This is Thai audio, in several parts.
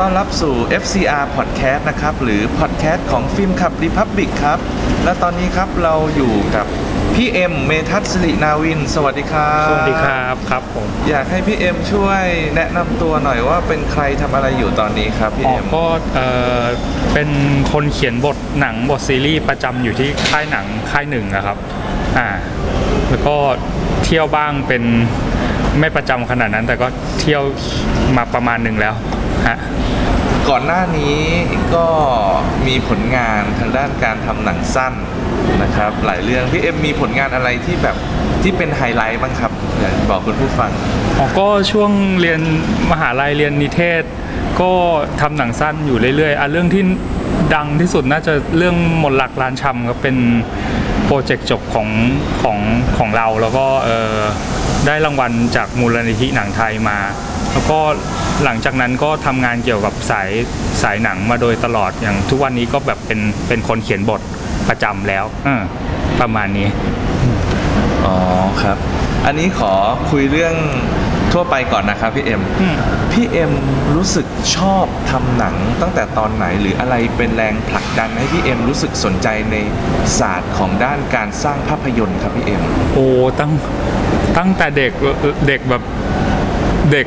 ต้อนรับสู่ FCR Podcast นะครับ หรือ Podcast ของฟิล์มขับ Republic ครับ และตอนนี้ครับเราอยู่กับพี่เอ็มเมทัศน์สิรินาวิน สวัสดีครับสวัสดีครับครับผมอยากให้พี่เอ็มช่วยแนะนำตัวหน่อยว่าเป็นใครทำอะไรอยู่ตอนนี้ครับพี่อ๋อเอ็มก็เออเป็นคนเขียนบทหนังบทซีรีส์ประจำอยู่ที่ค่ายหนังค่ายหนึ่งนะครับอ่าแล้วก็เที่ยวบ้างเป็นไม่ประจำขนาดนั้น แต่ก็เที่ยวมาประมาณหนึ่งแล้วฮะ ก่อนหน้านี้ก็มีผลงานทางด้านการทำหนังสั้นนะครับ หลายเรื่องพี่เอ็มมีผลงานอะไรที่แบบที่เป็นไฮไลท์บ้างครับอยากบอกคุณผู้ฟัง อ๋อก็ช่วงเรียนมหาลัยเรียนนิเทศ ก็ทำหนังสั้นอยู่เรื่อยๆอะเรื่องที่ดังที่สุดน่าจะเรื่องมนหลักลานชำครับเป็นโปรเจกต์จบของของของเราแล้วก็เออได้รางวัลจากมูลนิธิหนังไทยมา แล้วก็หลังจากนั้นก็ทำงานเกี่ยวกับสายสายหนังมาโดยตลอดอย่างทุกวันนี้ก็แบบเป็นเป็นคนเขียนบทประจำแล้วเออประมาณนี้ อ๋อครับ อันนี้ขอคุยเรื่องทั่วไปก่อนนะครับพี่เอ็มอืมพี่เอ็มรู้สึกชอบทำหนังตั้งแต่ตอนไหนหรืออะไรเป็นแรงผลักดันให้พี่เอ็มรู้สึกสนใจในศาสตร์ของด้านการสร้างภาพยนตร์ครับพี่เอ็ม โอ้ตั้งตั้งแต่เด็กเด็กแบบเด็ก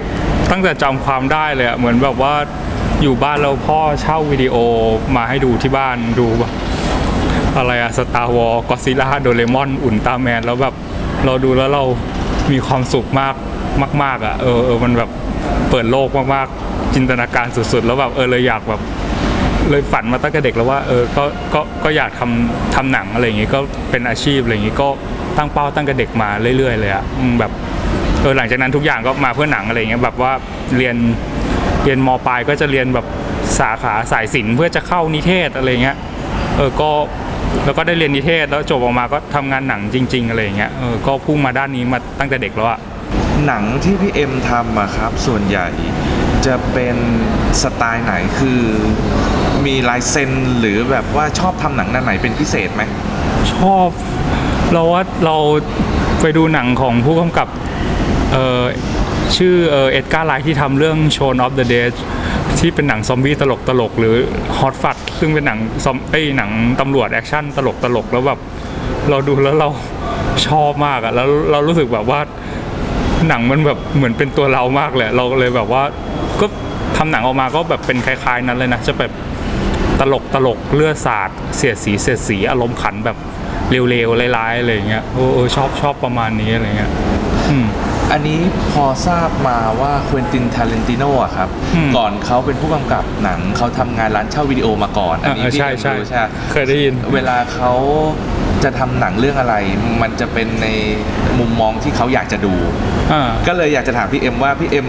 ตั้งแต่จำความได้เลยอะเหมือนแบบว่าอยู่บ้านเราพ่อเช่าวิดีโอมาให้ดูที่บ้านดูแบบอะไรอะ Star Wars Godzilla โดเรมอนอุลตาแมนแล้วแบบเราดูแล้วเรามีความสุขมากมาก ๆอะเออเออมันแบบเปิดโลกมากๆ จินตนาการสุดๆ แล้วแบบเออเลยอยากแบบเลยฝันมาตั้งแต่เด็กแล้วว่าเออก็ก็ก็อยากทำทำหนังอะไรอย่างงี้ก็เป็นอาชีพอะไรอย่างงี้ก็ตั้งเป้าตั้งแต่เด็กมาเรื่อยๆเลยอะแบบ เออหลังจากนั้นทุกอย่างก็มาเพื่อหนังอะไรอย่างเงี้ยแบบว่าเรียนเรียนมปลายก็จะเรียนแบบสาขาสายศิลป์เพื่อจะเข้านิเทศอะไรเงี้ยเออก็แล้วก็ได้เรียนนิเทศแล้วจบออกมาก็ทำงานหนังจริง ๆ อะไรอย่างเงี้ยเออก็พุ่งมาด้านนี้มาตั้งแต่เด็กแล้วอะหนังที่พี่เอ็มทำอะครับส่วนใหญ่จะเป็นสไตล์ไหนคือมีลายเซ็นหรือแบบว่าชอบทำหนังด้านไหนเป็นพิเศษไหมชอบ เราว่าเราไปดูหนังของผู้กำกับ เออชื่อเออ Edgar Wright ที่ทำเรื่อง Shaun of the Dead ที่เป็นหนังซอมบี้ตลกตลกๆหรือ Hot Fuzz ซึ่งเป็นหนังซอมไอหนังตำรวจแอคชั่นตลกตลกๆแล้วแบบเราดูแล้วเราชอบมากอะแล้วเรารู้สึกแบบว่าหนังมันแบบเหมือนเป็นตัวเรามากเลยเราเลยแบบว่าก็ทำหนังออกมาก็แบบเป็นคล้าย ๆ นั้นเลยนะจะแบบตลกตลกเลือดสาดเสียดสีเสียดสีอารมณ์ขันแบบเร็วๆร้ายๆอะไรอย่างเงี้ยโอ้ชอบชอบประมาณนี้อะไรเงี้ยอืม อันนี้พอทราบมาว่าควินตินทาเลนติโนอะครับ อืม ก่อนเขาเป็นผู้กำกับหนังเขาทำงานร้านเช่าวิดีโอมาก่อน อันนี้อ่าพี่ใช่เอ็มใช่รู้ใช่ไหม เคยได้ยิน เวลาเขาจะทำหนังเรื่องอะไร มันจะเป็นในมุมมองที่เขาอยากจะดู อ่า ก็เลยอยากจะถามพี่เอ็มว่าพี่เอ็ม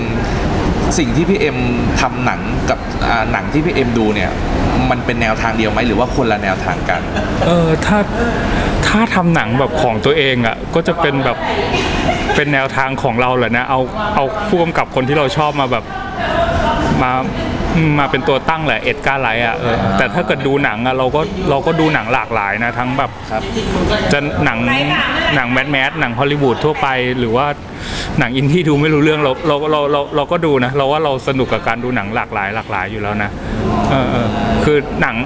สิ่งที่พี่เอ็มทำหนังกับอ่าหนังที่พี่เอ็มดูเนี่ย มันเป็นแนวทางเดียวไหมหรือว่าคนละแนวทางกัน เออถ้าถ้าทำหนังแบบของตัวเองอะก็จะเป็นแบบเป็นแนวทางของเราแหละนะเอาเอาผู้กำกับคนที่เราชอบมาแบบมา มาเป็นตัวตั้งแหละ Edgar Wright อะเออแต่ถ้าเกิดดูหนังอะเราก็เราก็ดูหนังหลากหลายนะ ทั้งแบบครับจะหนังหนังแมสแมสหนังฮอลลีวูดทั่วไปหรือว่าหนังอินที่ดูไม่รู้เรื่องเราเราเราเราเราก็ดูนะเราว่าเราสนุกกับการดูหนังหลากหลาย หลากหลายอยู่แล้วนะเออเออคือหนัง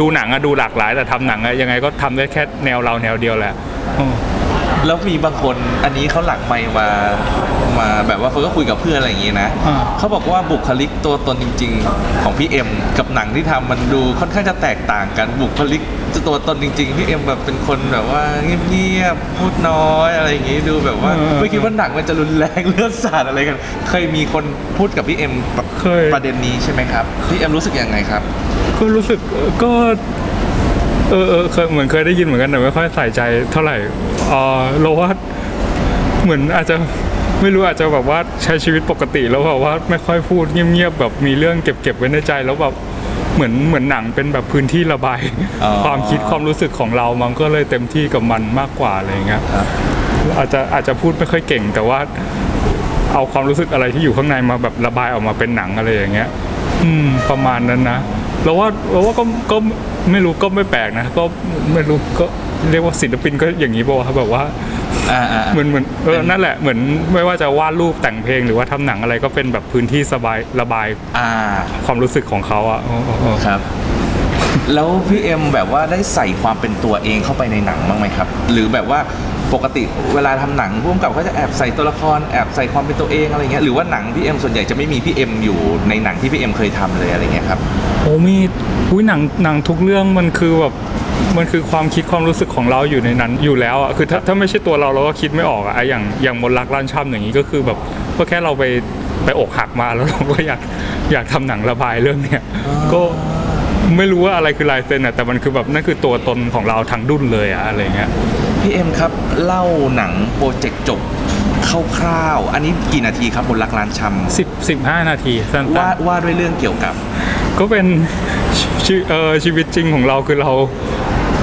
ดูหนังอะดูหลากหลาย แต่ทำหนังอะยังไงก็ทำได้แค่แนวเราแนวเดียวแหละอืม แล้วมีบางคนอันนี้เขาหลังไมค์มามาแบบว่าเขาก็คุยกับเพื่อนอะไรอย่างงี้นะอ่า เขาบอกว่าบุคลิกตัวตนจริง ๆ ของพี่เอ็มกับหนังที่ทำมันดูค่อนข้างจะแตกต่างกันบุคลิกตัวตนจริง ๆพี่เอ็มแบบเป็นคนแบบว่าเงียบๆพูดน้อยอะไรอย่างงี้ดูแบบว่าไม่คิดว่าหนังมันจะรุนแรงเลือดสาดอะไรกัน เคยมีคนพูดกับพี่เอ็มเคย ประเด็นนี้ใช่ไหมครับ พี่เอ็มรู้สึกยังไงครับ ก็รู้สึกเออก็ เออเออเคยเหมือนเคยได้ยินเหมือนกันแต่ไม่ค่อยใส่ใจเท่าไหร่ เออเราว่าเหมือนอาจจะไม่รู้อาจจะแบบว่าใช้ชีวิตปกติแล้วแบบว่าไม่ค่อยพูดเงียบๆแบบมีเรื่องเก็บเก็บไว้ในใจแล้วแบบเหมือนเหมือนหนังเป็นแบบพื้นที่ระบาย อ๋อ ความคิดความรู้สึกของเรามันก็เลยเต็มที่กับมันมากกว่าอะไรอย่างเงี้ยครับอาจจะอาจจะพูดไม่ค่อยเก่ง แต่ว่าเอาความรู้สึกอะไรที่อยู่ข้างในมาแบบระบายออกมาเป็นหนังอะไรอย่างเงี้ย อืม ประมาณนั้นนะ เราว่าเราว่าก็ก็ไม่รู้ก็ไม่แปลกนะก็ไม่รู้ก็เรียกว่าศิลปินก็อย่างนี้ป่าวะแบบว่าอ่าอ่าเหมือนเหมือนเออนั่นแหละเหมือนไม่ว่าจะวาดรูปแต่งเพลงหรือว่าทำหนังอะไรก็เป็นแบบพื้นที่สบายระบายอ่าความรู้สึกของเขาอะโอ้โอ้โอ้ครับแล้วพี่เอ็มแบบว่าได้ใส่ความเป็นตัวเองเข้าไปในหนังบ้างไหมครับ หรือแบบว่าปกติเวลาทำหนังร่วมกับก็จะแอบใส่ตัวละครแอบใส่ความเป็นตัวเองอะไรเงี้ยหรือว่าหนังพี่เอ็มส่วนใหญ่จะไม่มีพี่เอ็มอยู่ในหนังที่พี่เอ็มเคยทำเลยอะไรเงี้ยครับ โอ้มีอุ้ยหนังหนังทุกเรื่องมันคือแบบมันคือความคิดความรู้สึกของเราอยู่ในนั้นอยู่แล้วอะคือถ้าถ้าไม่ใช่ตัวเราเราก็คิดไม่ออกอะอย่างอย่างมนต์รักล้านช่ำอย่างนี้ก็คือแบบก็แค่เราไปไปอกหักมาแล้วเราก็อยากอยากทำหนังระบายเรื่องเนี้ยก็ไม่รู้ว่าอะไรคือลายเซ็นอะแต่มันคือแบบนั่นคือตัวตนของเราทั้งดุนเลยอะอะไรเงี้ยพี่เอ็มครับเล่าหนังโปรเจกต์จบ คร่าวๆ อันนี้กี่นาทีครับบนรักร้านชำสิบสิบห้านาทีสั้นว่าว่าด้วยเรื่องเกี่ยวกับๆก็เป็นชีเออชีวิตจริงของเราคือเรา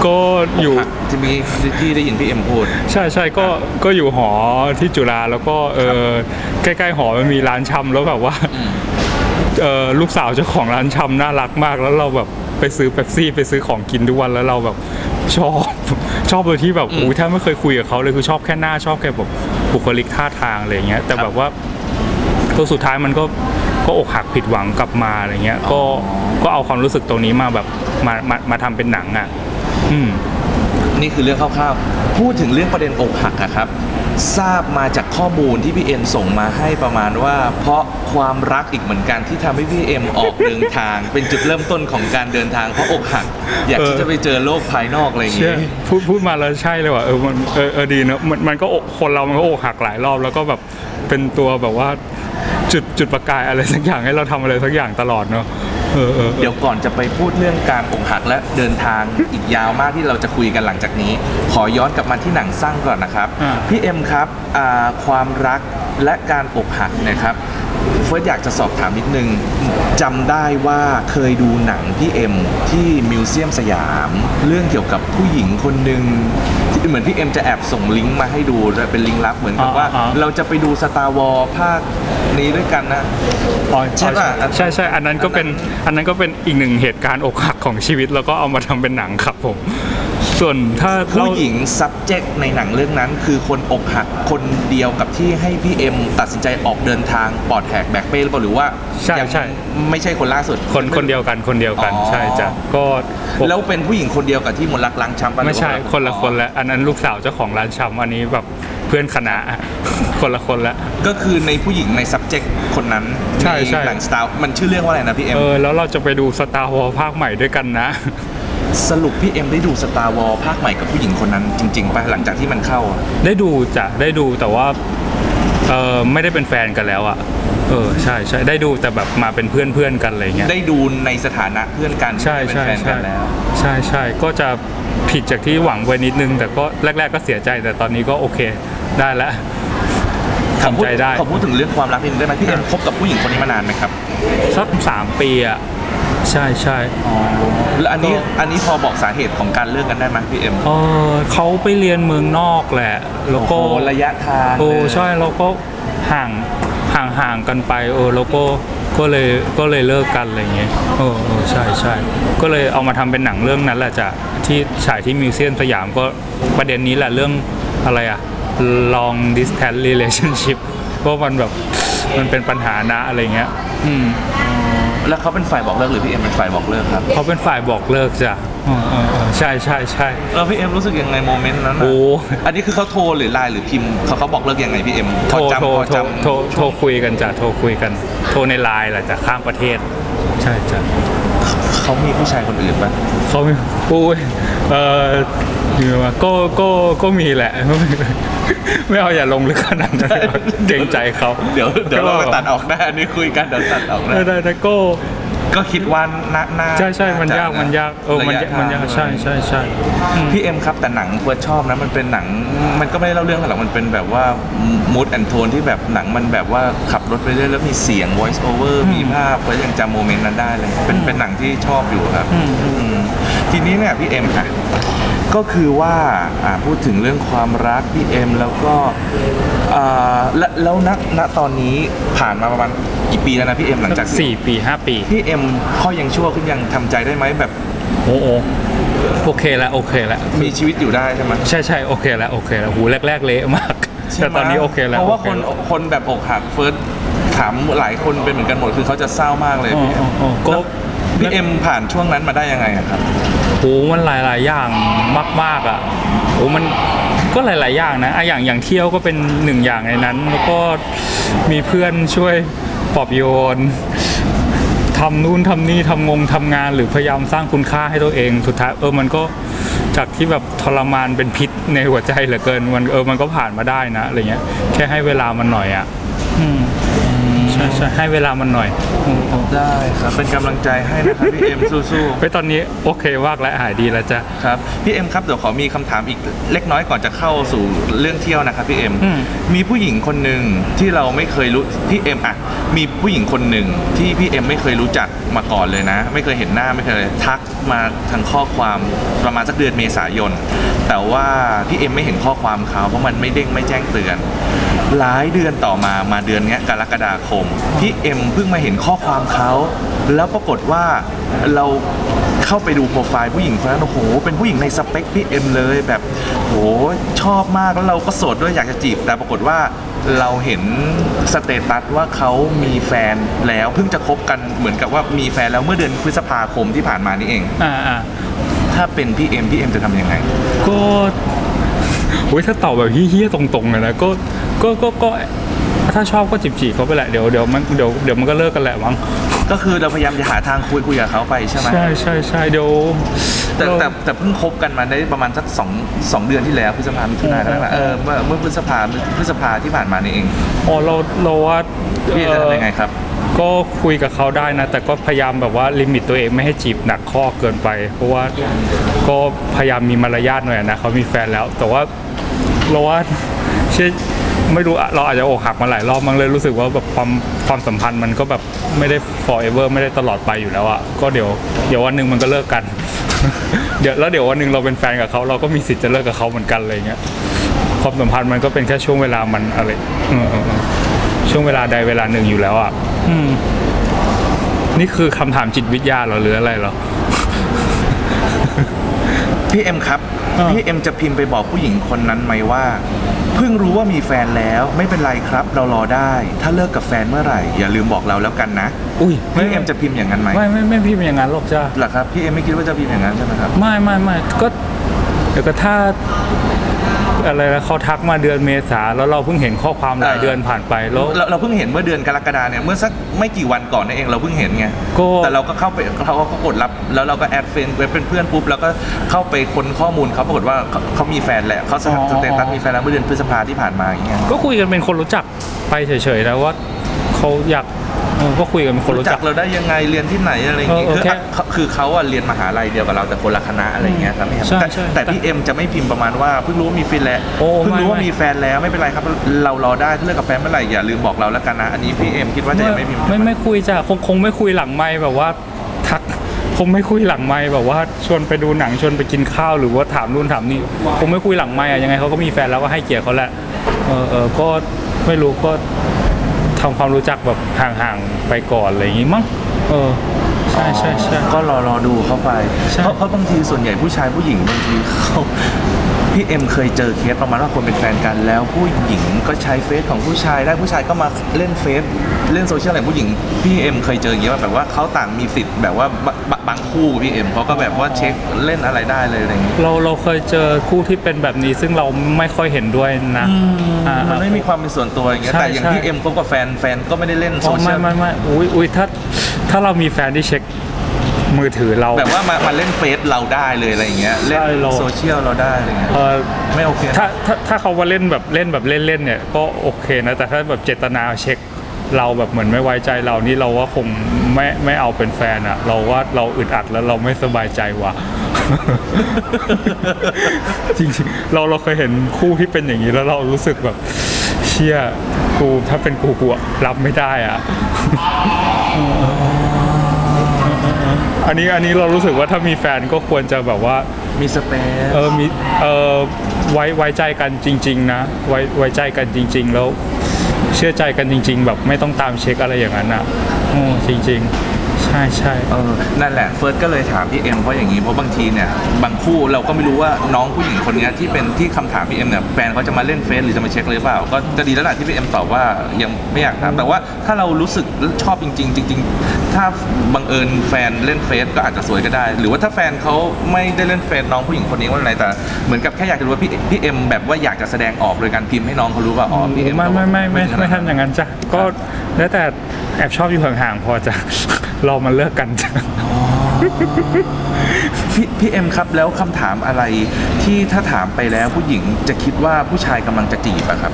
ก็อยู่กหักที่มีที่ได้ยินพี่เอ็มพูด ใช่ใช่ก็ก็อยู่หอที่จุฬาแล้วก็เออใกล้ๆหอมันมีร้านชำแล้วแบบว่าเออลูกสาวเจ้าของร้านชำน่ารักมากแล้วเราแบบไปซื้อเป๊ปซี่ไปซื้อของกินทุกวันแล้วเราแบบชอบ ชอบโดยที่แบบอุ้ยถ้าไม่เคยคุยกับเขาเลยคือชอบแค่หน้าชอบแค่แบบ บุคลิกท่าทางอะไรอย่างเงี้ยแต่ครับแบบว่าตัวสุดท้ายมันก็ก็อกหักผิดหวังกลับมาอะไรเงี้ย ก็ก็เอาความรู้สึกตรงนี้มาแบบมามามาทำเป็นหนังอะ อืม นี่คือเรื่องคร่าวๆ พูดถึงเรื่องประเด็นอกหักอะครับ ทราบมาจากข้อมูลที่พี่เอ็มส่งมาให้ประมาณว่า เพราะความรักอีกเหมือนกันที่ทำให้พี่เอ็มออกเดินทาง เป็นจุดเริ่มต้นของการเดินทางเพราะอกหัก อยากที่จะไปเจอโลกภายนอกอะไรอย่างเงี้พูดพูดมาแล้วใช่เลยว่ะเออมันเออเออดีเนอะมันมันก็อกคนเรามันก็อกหักหลายรอบแล้วก็แบบเป็นตัวแบบว่าจุดจุดประกายอะไรสักอย่างให้เราทำอะไรสักอย่างตลอดเนอะ เออเออเออเดี๋ยวก่อนจะไปพูดเรื่องการอกหักและเดินทางอีกยาวมากที่เราจะคุยกันหลังจากนี้ ขอย้อนกลับมาที่หนังสั้นก่อนนะครับ อ่า พี่เอ็มครับอ่าความรักและการอกหักเนะครับ เฟิร์สอยากจะสอบถามนิดนึงจำได้ว่าเคยดูหนังพี่เอ็มที่มิวเซียมสยาม เรื่องเกี่ยวกับผู้หญิงคนหนึ่งที่เหมือนพี่เอ็มจะแอบส่งลิงก์มาให้ดูด้วยเป็นลิงก์ลับเหมือนกับว่าอ่าๆเราจะไปดู Star Wars ภาคนี้ด้วยกันนะอ๋อใช่ป่ะใช่ใช่อันนั้นก็เป็นอันนั้นก็เป็นอีกหนึ่งเหตุการณ์อกหักของชีวิต แล้วก็เอามาทำเป็นหนังครับผม ส่วนถ้าเราผู้หญิง subject ในหนังเรื่องนั้น คือคนอกหักคนเดียวกับที่ให้พี่เอ็มตัดสินใจออกเดินทางปอดแหกแบกเป้หรือเปล่าหรือว่าใช่ยังใช่ ไม่ใช่คนล่าสุด คนคนเดียวกันคนเดียวกันอ๋อ ใช่จ้ะก็แล้วเป็นผู้หญิงคนเดียวกับที่มนต์รักร้านชำปะไม่ใช่หรือว่าคนละคนละอันนั้นลูกสาวเจ้าของร้านชำอันนี้แบบเพื่อนคณะ คนละคนละ ก็คือในผู้หญิงใน subject คนนั้นใช่ใช่ หนังสั้นมันชื่อเรื่องว่าอะไรนะพี่เอ็ม เออแล้วเราจะไปดู Star Wars ภาคใหม่ด้วยกันนะ สรุปพี่เอ็มได้ดู Star Wars ภาคใหม่กับผู้หญิงคนนั้นจริงๆป่ะหลังจากที่มันเข้าอะได้ดูจ้ะได้ดูแต่ว่าเออไม่ได้เป็นแฟนกันแล้วอะเออใช่ใช่ได้ดูแต่แบบมาเป็นเพื่อนเพื่อนๆกันอะไรเงี้ย ได้ดูในสถานะเพื่อนกันใช่ไม่ใช่ได้เป็นแฟนกัใช่นแล้ว ใช่ใช่ก็จะผิดจากที่หวังไว้นิดนึง แต่ก็แรก ๆ ก็เสียใจแต่ตอนนี้ก็โอเคได้แล้วขอพูทำใจได้ขอพูดถึงเรื่องความรักนิดนึงได้ไหมพี่เอ็มคบกับผู้หญิงคนนี้มานานไหมครับสักสามปีอะ ใช่ใช่แล้วอันนี้อันนี้พอบอกสาเหตุของการเลิกกันได้ไหมพี่เอ็มเออเขาไปเรียนเมืองนอกแหละ แล้วก็โอ้โหระยะทางโอ้เลยใช่แล้วก็ห่างห่างห่างกันไปเออแล้วก็ก็เลยก็เลยเลิกกันอะไรเงี้ยเออเออใช่ใช่ก็เลยเอามาทำเป็นหนังเรื่องนั้นแหละจ้ะที่ฉายที่มิวเซียมสยามก็ประเด็นนี้แหละเรื่องอะไรอะ long distance relationship ว่ามันแบบมันเป็นปัญหานะอะไรเงี้ย อืม แล้วเขาเป็นฝ่ายบอกเลิกหรือพี่เอ็มเป็นฝ่ายบอกเลิกครับ เขาเป็นฝ่ายบอกเลิกจ้ะเออเออเออใช่ใช่ใช่แล้วพี่เอ็มรู้สึกยังไงโมเมนต์นั้นน่ะโอ้ อันนี้คือเขาโทรหรือไลน์หรือพิมพ์เขาเขาบอกเลิกยังไงพี่เอ็มโทรพอจำโทรพอโทรจำโทรโทรคุยกันจ้ะโทรคุยกัน โทรในไลน์แหละจ้ะข้ามประเทศ ใช่จ้ะเขามีผู้ชายคนอื่นปะเขาไม่ปุ้ยเออ อยู่มาก็ก็ก็มีแหละ ไม่เอาอย่าลงลึกขนาดนั้นเกรงใจเขาเดี๋ยวเดี๋ยวเราไปตัดออกได้อันนี้คุยกันเดี๋ยวตัดออกนะได้ได้ได้ก็ก็คิดว่าน่าน่าใช่ใช่มันจะยากมันยากเออมันระะมันยากทงใช่ใช่ใช่อืมพี่เอ็มครับแต่หนังเฟิร์สชอบนะมันเป็นหนังมันก็ไม่ได้เล่าเรื่องหรอกมันเป็นแบบว่า mood and tone ที่แบบหนังมันแบบว่าขับรถไปเรื่อยแล้วมีเสียง voice over มีภาพเฟิร์สยังจำ moment นั้นได้เลยเป็นเป็นหนังที่ชอบอยู่ครับอืมอืมทีนี้เนี่ยพี่เอ็มค่ะ ก็ก็คือว่าอ่าพูดถึงเรื่องความรักพี่เอ็มแล้วก็อ่าและแล้วณณตอนนี้ผ่านมาประมาณกี่ปีแล้วนะพี่เอ็มหลังจากสี่ปีห้าปี พี่เอ็มข้อยังชั่วขึ้นยังทำใจได้ไหมแบบโอ้โหโอเคแล้วโอเคแล้วมีชีวิตอยู่ได้ใช่ไหมใช่ใช่โอเคแล้วโอเคแล้วหูแรก ๆ เละมากแต่ตอนนี้โอเคแล้วเพราะว่าโอคนแล้วคนแบบอกหักเฟิร์สถามหลายคนเป็นเหมือนกันหมดคือเขาจะเศร้ามากเลยอ๋อพี่เอ็อ๋มออ๋อก็แล้ว พี่เอ็มผ่านช่วงนั้นมาได้ยังไงอะครับโอ้มันหลาย ๆ อย่างมาก ๆ อะโอ้มันก็หลาย ๆ อย่างนะอะอย่างอย่างเที่ยวก็เป็นหนึ่งอย่างในนั้น แล้วก็มีเพื่อนช่วยปลอบโยนทำนู่นทำนี่ทำงงทำงานหรือพยายามสร้างคุณค่าให้ตัวเองสุดท้ายเออมันก็จากที่แบบทรมานเป็นพิษในหัวใจเหลือเกินมันเออมันก็ผ่านมาได้นะอะไรเงี้ยแค่ให้เวลามันหน่อยอะอืม ใช่ใช่ให้เวลามันหน่อยอืมอืมได้ครับเป็นกำลังใจให้นะครับพี่เอ็มสู้ๆไปตอนนี้โอเคมากแล้วหายดีแล้วจ้ะ ครับพี่เอ็มครับเดี๋ยวขอมีคำถามอีกเล็กน้อยก่อนจะเข้าสู่เรื่องเที่ยวนะครับพี่เอ็มอืม มีผู้หญิงคนหนึ่งที่เราไม่เคยรู้พี่เอ็มอะมีผู้หญิงคนหนึ่งที่พี่เอ็มไม่เคยรู้จักมาก่อนเลยนะ ไม่เคยเห็นหน้าไม่เคยเลยทักมาทางข้อความประมาณสักเดือนเมษายน แต่ว่าพี่เอ็มไม่เห็นข้อความเขาเพราะมันไม่เด้งไม่แจ้งเตือน หลายเดือนต่อมามาเดือนเนี้ยกรกฎาคมพี่เอ็มเพิ่งมาเห็นข้อความเขาแล้วปรากฏว่าเราเข้าไปดูโปรไฟล์ผู้หญิงคนนั้นโอ้โหเป็นผู้หญิงในสเปคพี่เอ็มเลยแบบโหชอบมากแล้วเราก็โสดด้วยอยากจะจีบ แต่ปรากฏว่าเราเห็น status ว่าเขามีแฟนแล้วเพิ่งจะคบกันเหมือนกับว่ามีแฟนแล้วเมื่อเดือนพฤษภาคมที่ผ่านมานี่เอง อ่าอ่า ถ้าเป็นพี่เอ็มพี่เอ็มจะทำยังไง ก็โอ้ยถ้าตอบแบบเหี้ยๆตรงๆเลยนะก็ก็ก็ก็ถ้าชอบก็จีบจีบเขาไปแหละเดี๋ยวเดี๋ยวมันเดี๋ยวเดี๋ยวมันก็เลิกกันแหละมั้งก็คือเราพยายามจะหาทางคุยคุยกับเขาไปใช่ไหมใช่ใช่ใช่เดี๋ยวแต่เราแต่แต่เพิ่งคบกันมาได้ประมาณสักสองสองเดือนที่แล้วพฤษภามิถุนายนนั่นแหละเออเมื่อเมื่อพฤษภาพฤษภาที่ผ่านมานี่เองอ๋อเราเราว่าพี่จะทำยังไงครับ ก็คุยกับเขาได้นะ แต่ก็พยายามแบบว่าลิมิตตัวเองไม่ให้จีบหนักข้อเกินไป เพราะว่าก็พยายามมีมารยาทหน่อยนะเขามีแฟนแล้ว แต่ว่าเราว่าเชื่อไม่รู้เราอาจจะอกหักมาหลายรอบมั้งเลยรู้สึกว่าแบบความความสัมพันธ์มันก็แบบไม่ได้ forever ไม่ได้ตลอดไปอยู่แล้วอะก็เดี๋ยวเดี๋ยววันหนึ่งมันก็เลิกกัน เดี๋ยวแล้วเดี๋ยววันหนึ่งเราเป็นแฟนกับเขาเราก็มีสิทธิ์จะเลิกกับเขาเหมือนกันอะไรเงี้ยความสัมพันธ์มันก็เป็นแค่ช่วงเวลามันอะไรช่วงเวลาใดเวลาหนึ่งอยู่แล้วอะ อืม นี่คือคำถามจิตวิทยาเหรอหรืออะไรเหรอ พี่เอ็มครับอ่าพี่เอ็มจะพิมพ์ไปบอกผู้หญิงคนนั้นไหมว่า เพิ่งรู้ว่ามีแฟนแล้วไม่เป็นไรครับ เรารอได้ ถ้าเลิกกับแฟนเมื่อไหร่ อย่าลืมบอกเราแล้วกันนะอุ้ยพี่เอ็มจะพิมพ์อย่างนั้นไหมไม่ไม่ไม่พิมพ์อย่างนั้นหรอกจ้า เหรอครับพี่เอ็มไม่คิดว่าจะพิมพ์อย่างนั้นใช่ไหมครับ ไม่ไม่ไม่ก็เดี๋ยวก็ถ้า อะไรนะเขาทักมาเดือนเมษาแล้วเราเพิ่งเห็นข้อความหลายเออเดือนผ่านไปแล้ว เราเราเพิ่งเห็นเมื่อเดือนกรกฎาเนี่ยเมื่อสักไม่กี่วันก่อนนี่เองเราเพิ่งเห็นไงก็ แต่เราก็เข้าไปเราก็กดรับแล้วเราก็ add friend เป็นเพื่อนปุ๊บแล้วก็เข้าไปค้นข้อมูลเขาปรากฏว่าเขาเขามีแฟนแหละเขาสถา status มีแฟนแล้วเมื่อเดือนพฤษภาที่ผ่านมาอย่างเงี้ยก็คุยกันเป็นคนรู้จักไปเฉยๆแล้วว่าเขาอยาก เออก็คุยกันเป็นคนรู้รู้จักรู้จักเราได้ยังไงเรียนที่ไหนอะไรอย่างงี้เออคือเออแค่อะเขาคือเขาอะเรียนมหาลัยเดียวกับเราแต่คนละคณะอะไรอย่างเงี้ยครับพี่เอ็มใช่แต่ใช่แต่พี่เอ็มจะไม่พิมพ์ประมาณว่าเพิ่งรู้ว่ามีแฟนแล้วโอ้เพิ่งรู้ไม่ว่าไม่ มีแฟนแล้วไม่เป็นไรครับเรารอได้ถ้าเลิกกับแฟนเมื่อไหร่อย่าลืมบอกเราแล้วกันนะอันนี้พี่เอ็มคิดว่าจะยังไม่พิมพ์ ไม่ไม่คุยจ้ะคงคงไม่คุยหลังไม่แบบว่าทักคงไม่คุยหลังไม่แบบว่าชวนไปดูหนังชวนไปกินข้าวหรือว่าถามนู่นถามนี่คงไม่คุยหลังไม่อะยังไงเขาก็มีแฟนแล้วก็ให้เกียรติเขาแหละเออเออก็ไม่รู้ก็ ทำความรู้จักแบบห่างๆไปก่อนอะไรอย่างงี้มั้งเออ ใช่ใช่ใช่ ก็รอรอดูเข้าไป ใช่ เพราะเพราะบางทีส่วนใหญ่ผู้ชายผู้หญิงบางทีเขา พี่เอ็มเคยเจอเคสประมาณว่าคนเป็นแฟนกันแล้วผู้หญิงก็ใช้เฟซของผู้ชายได้ผู้ชายก็มาเล่นเฟซเล่นโซเชียลอะไรผู้หญิงพี่เอ็มเคยเจออย่างเงี้ยว่าแบบว่าเขาต่างมีสิทธิ์แบบว่าบะบะบางคู่พี่เอ็มเขาก็แบบว่าเช็คเล่นอะไรได้เลยอะไรอย่างเงี้ยเราเราเคยเจอคู่ที่เป็นแบบนี้ซึ่งเราไม่ค่อยเห็นด้วยนะอ่ามันไม่มีความเป็นส่วนตัวอย่างเงี้ยใช่แต่อย่างใช่ พี่เอ็มคบกับแฟนแฟนก็ไม่ได้เล่นโซเชีไม่ ไม่ไม่อุ้ยอุ้ยถ้าถ้าเรามีแฟนที่เช็ค มือถือเรา แบบว่ามามาเล่นเฟซเราได้เลยอะไรอย่างเงี้ยเล่นใช่เรา โซเชียลเราได้อะไรเงี้ยเออไม่โอเคนะ ถ้าถ้าถ้าเขาว่าเล่นแบบเล่นแบบเล่นเล่นๆเนี่ยก็โอเคนะแต่ถ้าแบบเจตนาเช็คเราแบบเหมือนไม่ไว้ใจเรานี่เราว่าคงไม่ไม่เอาเป็นแฟนอะเราว่าเราอึดอัดแล้วเราไม่สบายใจว่ะ จริงๆเราเราเคยเห็นคู่ที่เป็นอย่างนี้แล้วเรารู้สึกแบบเชี่ยกูถ้าเป็นกูกูอะรับไม่ได้อะ อันนี้อันนี้เรารู้สึกว่าถ้ามีแฟนก็ควรจะแบบว่ามี space เออมีเออไว้ไว้ใจกันจริง ๆ นะไว้ไว้ใจกันจริง ๆ แล้วเชื่อใจกันจริง ๆ แบบไม่ต้องตามเช็คอะไรอย่างนั้นอะโอ้จริง ๆ ใช่ใช่เออนั่นแหละเฟิร์สก็เลยถามพี่เอ็มเพราะอย่างนี้เพราะบางทีเนี่ยบางคู่เราก็ไม่รู้ว่าน้องผู้หญิงคนเนี้ยที่เป็นที่คำถามพี่เอ็มเนี่ยแฟนเขาจะมาเล่นเฟซหรือจะมาเช็คหรือเปล่าก็จะดีแล้วแหละที่พี่เอ็มตอบว่ายังไม่อยากถามแต่ว่าถ้าเรารู้สึกชอบจริง ๆ จริง ๆ ถ้าบังเอิญแฟนเล่นเฟซก็อาจจะซวยก็ได้ หรือว่าถ้าแฟนเขาไม่ได้เล่นเฟซน้องผู้หญิงคนนี้ว่าอะไรแต่เหมือนกับแค่อยากจะรู้ว่าพี่พี่เอ็มแบบว่าอยากจะแสดงออกโดยการพิมพ์ให้น้องเขารู้ว่าอ๋อพี่เอ็มไม่ไม่ไม่ไม่ไม่ทำอย่างนั้นจ้ะก็แล้วแต่แอบชอบอยู่ห่างๆพอจะเรามาเลิกกันจ้ะพี่พี่เอ็มครับแล้วคำถามอะไรที่ถ้าถามไปแล้วผู้หญิงจะคิดว่าผู้ชายกำลังจะจีบอะครับ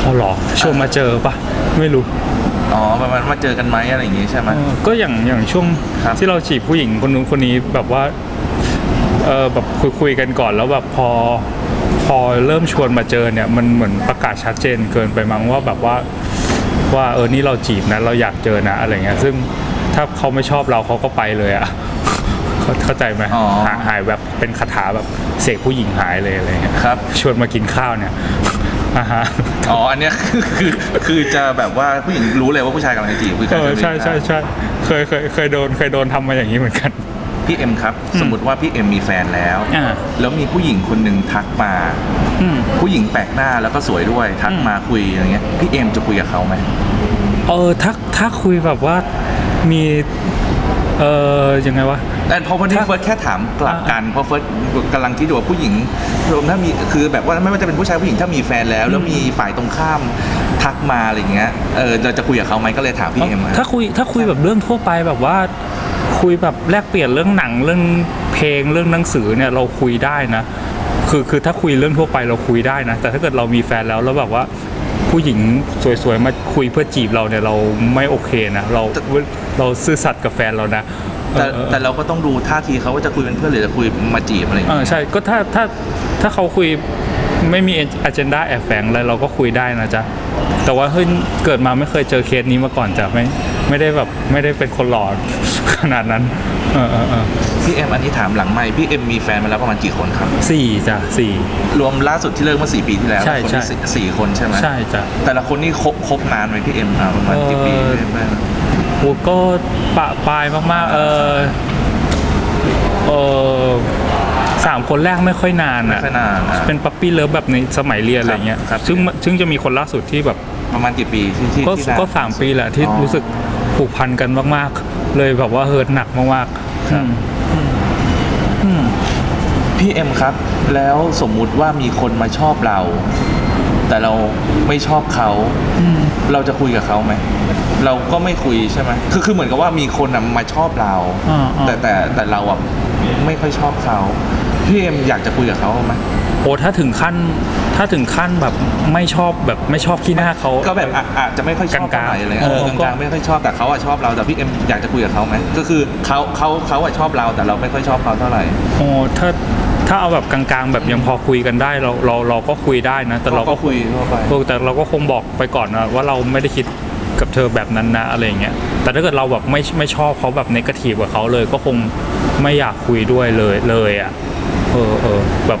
เอาเหรอชวนมาเจอปะไม่รู้อ๋อประมาณมาเจอกันไหมอะไรอย่างงี้ใช่ไหม เออก็อย่างอย่างช่วงครับ ที่เราจีบผู้หญิงคนนู้นคนนี้แบบว่าเออแบบคุยคุยกันก่อนแล้วแบบพอ พอเริ่มชวนมาเจอเนี่ยมันเหมือนประกาศชัดเจนเกินไปมั้งว่าแบบว่า ว่าเออนี่เราจีบนะเราอยากเจอนะอะไรเงี้ยซึ่ง ถ้าเขาไม่ชอบเราเขาก็ไปเลยอะเข้าเข้าใจไหมอ๋อหายหายแบบเป็นคาถาแบบเสกผู้หญิงหายเลยอะไรเงี้ยครับ ชวนมากินข้าวเนี่ยอ่าฮะอ๋ออันเนี้ยคือคือจะแบบว่าผู้หญิงรู้เลยว่าผู้ชายกำลังจะจีบผู้ชาเอยอจะจีบใช่ใช่ใช่เคยเคยเคยโดนเคยโดนทำมาอย่างนี้เหมือนกัน พี่เอ็มครับ สมมติว่าพี่เอ็มมีแฟนแล้ว อ่า แล้วมีผู้หญิงคนหนึ่งทักมา อืม ผู้หญิงแปลกหน้าแล้วก็สวยด้วยทักอืมมาคุยอะไรเงี้ยพี่เอ็มจะคุยกับเขาไหม เออถ้าถ้าคุยแบบว่า มีเออยังไงวะแต่พอวันนี้ถ้าเฟิร์สแค่ถามกลับกันเพราะเฟิร์สกำลังคิดอยู่ว่าผู้หญิงรวมถ้ามีคือแบบว่าไม่ว่าจะเป็นผู้ชายผู้หญิงถ้ามีแฟนแล้ว แล้วมีฝ่ายตรงข้ามทักมาอะไรเงี้ยเออเราจะคุยกับเขาไหมก็เลยถามพี่เอ็มอะถ้าคุยถ้าคุยแบบเรื่องทั่วไปแบบว่าคุยแบบแลกเปลี่ยนเรื่องหนังเรื่องเพลงเรื่องหนังสือเนี่ยเราคุยได้นะ คือคือถ้าคุยเรื่องทั่วไปเราคุยได้นะ แต่ถ้าเกิดเรามีแฟนแล้วแล้วแบบว่า ผู้หญิงสวยๆมาคุยเพื่อจีบเราเนี่ยเราไม่โอเคนะ เราเราซื่อสัตย์กับแฟนเรานะแต่เออเออแต่เราก็ต้องดูท่าทีเขาว่าจะคุยเป็นเพื่อนหรือจะคุยมาจีบอะไรอย่างเอเงี้ยอใช่ก็ถ้าถ้าถ้าเขาคุยไม่มี agenda แอบแฝงอะไรเราก็คุยได้นะจ๊ะแต่ว่าเฮ้ยเกิดมาไม่เคยเจอเคสนี้มาก่อนจ้ะไม่ ไม่ได้แบบไม่ได้เป็นคนหลอนขนาดนั้น เออเออเออพี่เอ็มอันนี้ถามหลังไม่พี่เอ็มมีแฟนมาแล้วประมาณกี่คนครับ สี่จ้ะสี่ รวมล่าสุดที่เลิกเมื่อสี่ปีที่แล้วใช่คนที่ใช่ สี่สี่คนใช่ไหมใช่จ้ะ แต่ละคนนี่คบคบนานไหมพี่เอ็มอะประมาณกี่ปีเอ่อได้ไหมโอ้ก็ปะปลายมากๆ เออเออสามคนแรกไม่ค่อยนานไม่อะ ค่อยนานอะ เป็น puppy love แบบในสมัยเรียนอะไรเงี้ยครับซึ่งซึ่งจะมีคนล่าสุดที่แบบ ประมาณกี่ปีที่ที่ก็ที่นานก็สามปีแหละที่อ๋อ รู้สึกผูกพันกันมากๆ เลยแบบว่า hurt หนักมากๆครับ อืมอืมพี่เอ็มครับ แล้วสมมุติว่ามีคนมาชอบเรา แต่เราไม่ชอบเขาอืมเราจะคุยกับเขาไหมเราก็ไม่คุยใช่ไหมคือคือเหมือนกับว่ามีคนน่ะมาชอบเรา อ่าอ่าแต่แต่แต่เราอะไม่ค่อยชอบเขา พี่เอ็มอยากจะคุยกับเขาไหมโอ้ถ้าถึงขั้นถ้าถึงขั้นแบบไม่ชอบแบบไม่ชอบขี้หน้าเขาก็แบบอะอาจจะไม่ค่อยชอบกลางๆเท่าไหร่อะไรเงี้ยเอเอออก็กลางๆไม่ค่อยชอบแต่เขาอะชอบเราแต่พี่เอ็มอยากจะคุยกับเขาไหมก็คือเขาเขาเขาอะชอบเราแต่เราไม่ค่อยชอบเขาเท่าไหร่โอ้ถ้าถ้าเอาแบบกลางๆ แบบยังพอคุยกันได้เราเราเราก็คุยได้นะ แต่เราก็คุยทั่วไปเออแต่เราก็คงบอกไปก่อนนะว่าเราไม่ได้คิดกับเธอแบบนั้นนะอะไรอย่างเงี้ยแต่ถ้าเกิดเราแบบไม่ไม่ชอบเขาแบบในกาทีฟกับเขาเลย ก็คงไม่อยากคุยด้วยเลยเลยอะ เออเออแบบ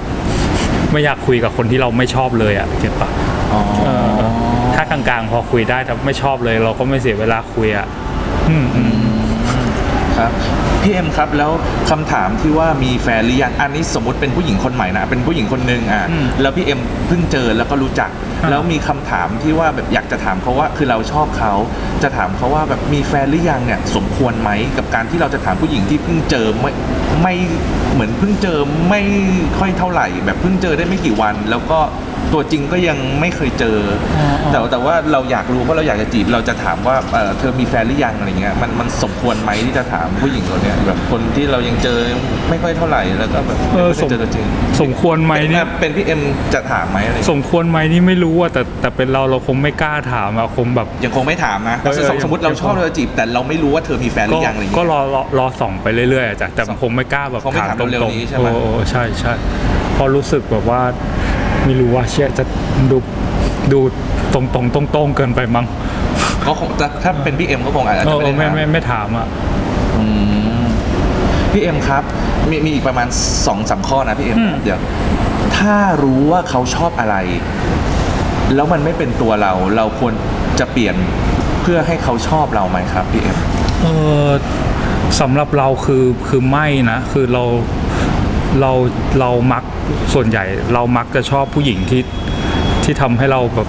ไม่อยากคุยกับคนที่เราไม่ชอบเลยอะเก็ตปะอ๋อเออเออถ้ากลางๆ พอคุยได้แต่ไม่ชอบเลย เราก็ไม่เสียเวลาคุยอะ อืมอืม ครับพี่เอ็มครับแล้วคำถามที่ว่ามีแฟนหรือยังอันนี้สมมติเป็นผู้หญิงคนใหม่นะเป็นผู้หญิงคนหนึ่งอะอืมแล้วพี่เอ็มเพิ่งเจอแล้วก็รู้จักอ่าแล้วมีคำถามที่ว่าแบบอยากจะถามเขาว่าคือเราชอบเขาจะถามเขาว่าแบบมีแฟนหรือยังเนี่ยสมควรไหมกับการที่เราจะถามผู้หญิงที่เพิ่งเจอไม่ไม่เหมือนเพิ่งเจอไม่ค่อยเท่าไหร่ แบบเพิ่งเจอได้ไม่กี่วันแล้วก็ ตัวจริงก็ยังไม่เคยเจอออแต่แต่ว่าเราอยากรู้ว่าเราอยากจะจีบเราจะถามว่าเอ่อเธอมีแฟนหรือยังอะไรเงี้ยมันมันสมควรไหมที่จะถามผู้หญิงคนเนี้ยแบบคนที่เรายังเจอไม่ค่อยเท่าไหร่แล้วก็แบบเออไม่ได้เจอตัวจริงสมควรไหมเป็นเนี่ยเป็นพี่เอ็มจะถามไหมอะไรสเงี้ยมควรไหมนี่ไม่รู้อะแต่แต่เป็นเราเราคงไม่กล้าถามอะคงแบบยังคงไม่ถามนะเออเออสมสมมติเราชอบเราจะจีบแต่เราไม่รู้ว่าเธอมีแฟนหก็รือยังอะไรเงี้ยก็รอรอรอส่องไปเรื่อยๆอะจ้ะแต่คงไม่กล้าแบบคงไม่ถามตรงเร็วๆนี้ใช่ไหมโอ้โอ้ใช่ใช่เพอรู้สึกแบบว่า ไม่รู้ว่าเชื่อจะดูดูตรงตรงตรงตรงๆเกินไปมั้งก็คงจะถ้าเป็นพี่เอมก็คงอาจจะเออไม่ได้ไม่ถามไม่ไม่ถามอะอืมพี่เอ็มครับ มีมีอีกประมาณสองสามข้อนะพี่เอ็มอืมเดี๋ยวถ้ารู้ว่าเขาชอบอะไร แล้วมันไม่เป็นตัวเรา เราควรจะเปลี่ยนเพื่อให้เขาชอบเราไหมครับพี่เอ็มเออสำหรับเราคือคือไม่นะ คือเรา เราเรามักส่วนใหญ่เรามักจะชอบผู้หญิงที่ที่ทำให้เราแบบ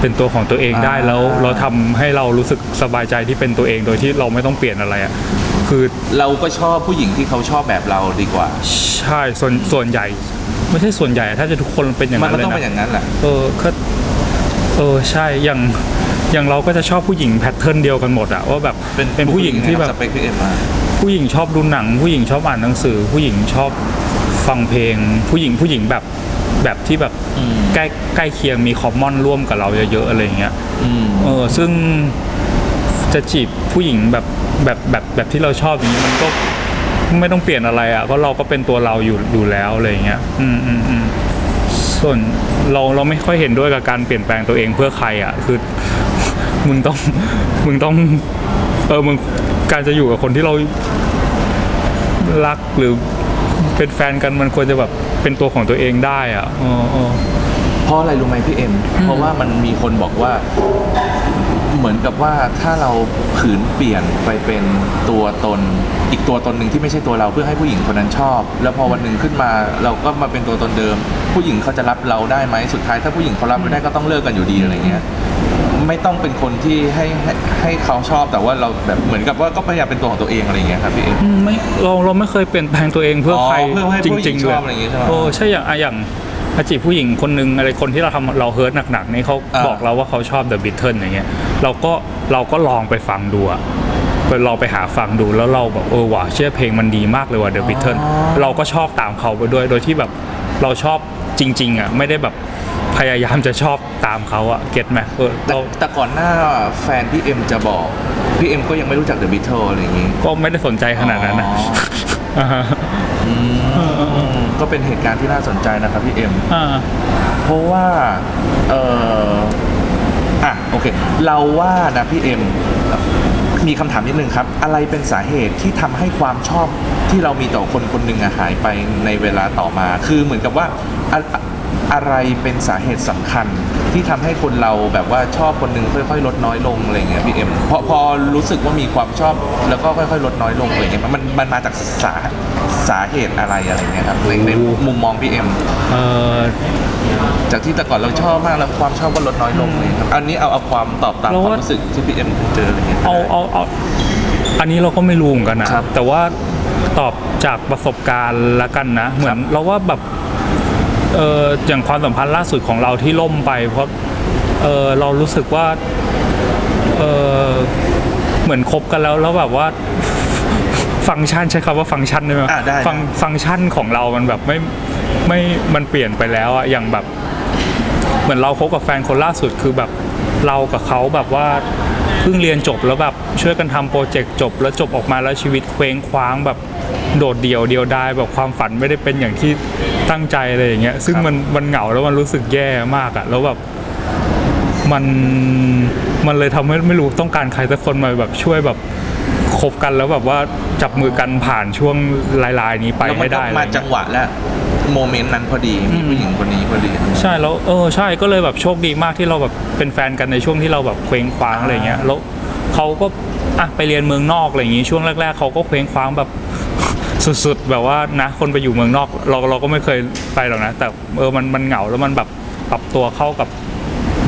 เป็นตัวของตัวเองได้อ่าแล้ว เราทำให้เรารู้สึกสบายใจที่เป็นตัวเองโดยที่เราไม่ต้องเปลี่ยนอะไรอะ่ะคือ เราก็ชอบผู้หญิงที่เขาชอบแบบเราดีกว่า ใช่ส่วนส่วนใหญ่ ไม่ใช่ส่วนใหญ่ถ้าจะทุกคนเป็นอย่างมันนั้นก็เลยต้องเป็นอนะย่างนั้นแหละ เออก็เออใช่อย่างอย่างเราก็จะชอบผู้หญิงแพทเทิร์นเดียวกันหมดอะว่าแบบเป็นเป็นผู้หญิงที่แบบ สเปคพี่เอ็มมา ผู้หญิงชอบดูหนัง ผู้หญิงชอบอ่านหนังสือ ผู้หญิงชอบ ฟังเพลงผู้หญิงผู้หญิงแบบแบบที่แบบอืมใกล้ใกล้เคียงมีคอมมอนร่วมกับเราเยอะๆอะไรอย่างเงี้ยอืมเออซึ่งจะจีบผู้หญิงแบบแบบแบบแบบที่เราชอบอย่างนี้มันก็ไม่ต้องเปลี่ยนอะไรอะเพราะเราก็เป็นตัวเราอยู่อยู่แล้วอะไรอย่างเงี้ย อืมอืมอืมส่วนเราเราไม่ค่อยเห็นด้วยกับการเปลี่ยนแปลงตัวเองเพื่อใครอะ คือ มึงต้องมึงต้อง เออมึงการจะอยู่กับคนที่เรารักหรือ เป็นแฟนกันมันควรจะแบบเป็นตัวของตัวเองได้อะอ๋ออ๋อ เพราะอะไรรู้ไหมพี่เอ็ม เพราะว่ามันมีคนบอกว่า เหมือนกับว่าถ้าเราขืนเปลี่ยนไปเป็นตัวตน อีกตัวตนหนึ่งที่ไม่ใช่ตัวเราเพื่อให้ผู้หญิงคนนั้นชอบ แล้วพอวันหนึ่งขึ้นมาเราก็มาเป็นตัวตนเดิม ผู้หญิงเขาจะรับเราได้ไหมสุดท้ายถ้าผู้หญิงเขารับไม่ได้ก็ต้องเลิกกันอยู่ดีอะไรเงี้ย ไม่ต้องเป็นคนที่ให้ให้ให้เขาชอบแต่ว่าเราแบบเหมือนกับว่าก็พยายามเป็นตัวของตัวเองอะไรเงี้ยครับพี่เอ็มอืมไม่เราเราไม่เคยเปลี่ยนแปลงตัวเองเพื่อออใครเพื่อให้จผู้หญิริงงๆชเลอยบอะไรอย่างงี้ใช่ไหมโอ้ใช่อย่างอะอย่างอาจีบผู้หญิงคนหนึ่งอะไรคนที่เราทำเรา hurt หนักๆนี่เขาอ่า บอกเราว่าเขาชอบ The Beatles อย่างเงี้ยเราก็เราก็ลองไปฟังดูอะไปลองไปหาฟังดูแล้วเราแบบเออว่ะเชี่ยเพลงมันดีมากเลยว่ะ The Beatles เราก็ชอบตามเขาไปด้วยโดยที่แบบเราชอบจริงๆอะไม่ได้แบบ พยายามจะชอบตามเขาอะ get ไหมเออแต่เราแต่ก่อนหน้าแฟนพี่เอ็มจะบอก พี่เอ็มก็ยังไม่รู้จัก The Beatles อะไรอย่างงี้ ก็ไม่ได้สนใจขนาดนั้นนะ อ๋ออ่าฮะอืมก็เป็นเหตุการณ์ที่น่าสนใจนะครับพี่เอ็ม อ่า เพราะว่า เอออะ โอเค เราว่านะพี่เอ็ม มีคำถามนิดนึงครับ อะไรเป็นสาเหตุที่ทำให้ความชอบที่เรามีต่อคนคนหนึ่งอะหายไปในเวลาต่อมา คือเหมือนกับว่าอะ อะอะไรเป็นสาเหตุสำคัญ ที่ทำให้คนเราแบบว่าชอบคนหนึ่งค่อยๆ ลดน้อยลงอะไรเงี้ยพี่เอ็มพอพอรู้สึกว่ามีความชอบแล้วก็ค่อยๆ ลดน้อยลงอะไรเงี้ยมันมันมาจากสาสาเหตุอะไรอะไรเงี้ยครับในในมุมมองพี่เอ็มเออจากที่แต่ก่อนเราชอบมากแล้วความชอบก็ลดน้อยลงเลยครับอันนี้เอาเอาความตอบตามเราความว่ารู้สึกที่พี่เอ็มเจออะไรเงี้ยเอาเอาเอาอันนี้เราก็ไม่รู้เหมือนกันนะครับแต่ว่าตอบจากประสบการณ์ละกันนะ เหมือนเราว่าแบบ เอออย่างความสัมพันธ์ล่าสุดของเราที่ล่มไป เพราะเออเรารู้สึกว่าเออเหมือนคบกันแล้วแล้วแบบว่าฟังก์ชันใช้คำว่าฟังก์ชันได้ไหมอ่าได้ ฟังฟังก์ชันของเรามันแบบไม่ไม่มันเปลี่ยนไปแล้วอะอย่างแบบ เหมือนเราคบกับแฟนคนล่าสุดคือแบบเรากับเขาแบบว่าเพิ่งเรียนจบแล้วแบบช่วยกันทำโปรเจกต์จบแล้วจบออกมาแล้วชีวิตเคว้งคว้างแบบ โดดเดี่ยวเดียวดายแบบความฝันไม่ได้เป็นอย่างที่ตั้งใจอะไรอย่างเงี้ยซึ่งครับมันมันเหงาแล้วมันรู้สึกแย่มากอะแล้วแบบมันมันเลยทำให้ไม่รู้ต้องการใครสักคนมาแบบช่วยแบบคบกันแล้วแบบว่าจับมือกันผ่านช่วงลายๆนี้ไปแล้วมัให้นก็ได้อะไรมาเงี้ยจังหวะและโมเมนต์นั้นพอดีมีผู้หญิงคนนี้พอดี ใช่แล้วเออใช่ก็เลยแบบโชคดีมากที่เราแบบเป็นแฟนกันในช่วงที่เราแบบเคว้งคว้างอะไรเงี้ยแล้วเขาก็อะไปเรียนเมืองนอกอะไรอย่างงี้ช่วงแรก ๆเขาก็เคว้งคว้างแบบ สุดๆ แบบว่านะคนไปอยู่เมืองนอก เราเราก็ไม่เคยไปหรอกนะ แต่เออมันมันเหงาแล้วมันแบบปรับตัวเข้ากับ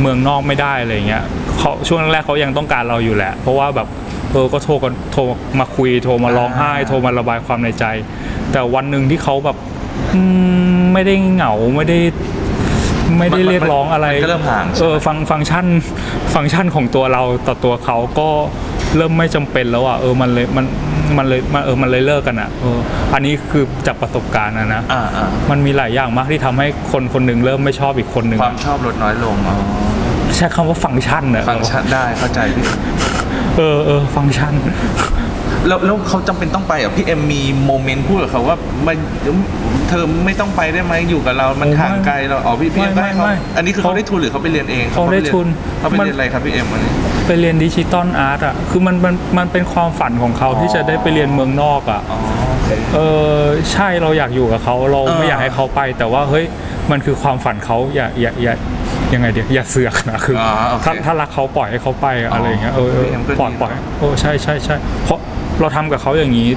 เมืองนอกไม่ได้อะไรเงี้ยเขาช่วงแรกๆเขายังต้องการเราอยู่แหละ เพราะว่าแบบเออก็โทรกันโทรมาคุยโทรมาร้องไห้อ่าโทรมาระบายความในใจ แต่วันหนึ่งที่เขาแบบอืมไม่ได้เหงาไม่ได้ไม่ได้เรียกร้องอะไรมันก็เริ่มห่างเอใช่ไหอมฟังฟังก์ชันฟังก์ชันของตัวเราต่อตัวเขาก็เริ่มไม่จำเป็นแล้วอะเออมันเลยมัน มันเลยมันเออมันเลยเลิกกันอะเอออันนี้คือจากประสบการณ์นะนะอ่าอ่ามันมีหลายอย่างมากที่ทำให้คนคนหนึ่งเริ่มไม่ชอบอีกคนหนึ่งความชอบลดน้อยลงอ๋อใช้คำว่าฟังก์ชันนะฟังก์ชันได้เข้าใจพี่ เออเออฟังก์ชัน แล้วแล้วเขาจำเป็นต้องไปเหรอะพี่เอ็มมีโมเมนต์พูดกับเขาว่ามันเธอไม่ต้องไปได้ไหมอยู่กับเรา มันโอ้ไม่ห่างไกลเราอ๋อพี่พี่เอ็มไม่ก็ให้เขาไม่อันนี้คือเขาเขาได้ทุนหรือเขาไปเรียนเองเขาได้ทุน เขาไปมันเรียนอะไรครับพี่เอ็มวันนี้ ไปเรียน digital art อะ คือมันมันมันเป็นความฝันของเขาที่จะได้ไปเรียนเมืองนอกอะ อ๋อคเออใช่เราอยากอยู่กับเขาเราเออ ไม่อยากให้เขาไป แต่ว่าเฮ้ยมันคือความฝันเขาอย่าอย่าอย่า ยังไงเดียวอย่าเสือกนะคือออโอเคถ้าถ้ารักเขาปล่อยให้เขาไปอะไรอย่างเงี้ยเออเออพี่เอ็มก็ดีปล่อยปล่อยโอ้ใช่ใช่ใช่เพราะเราทำกับเขาอย่างนี้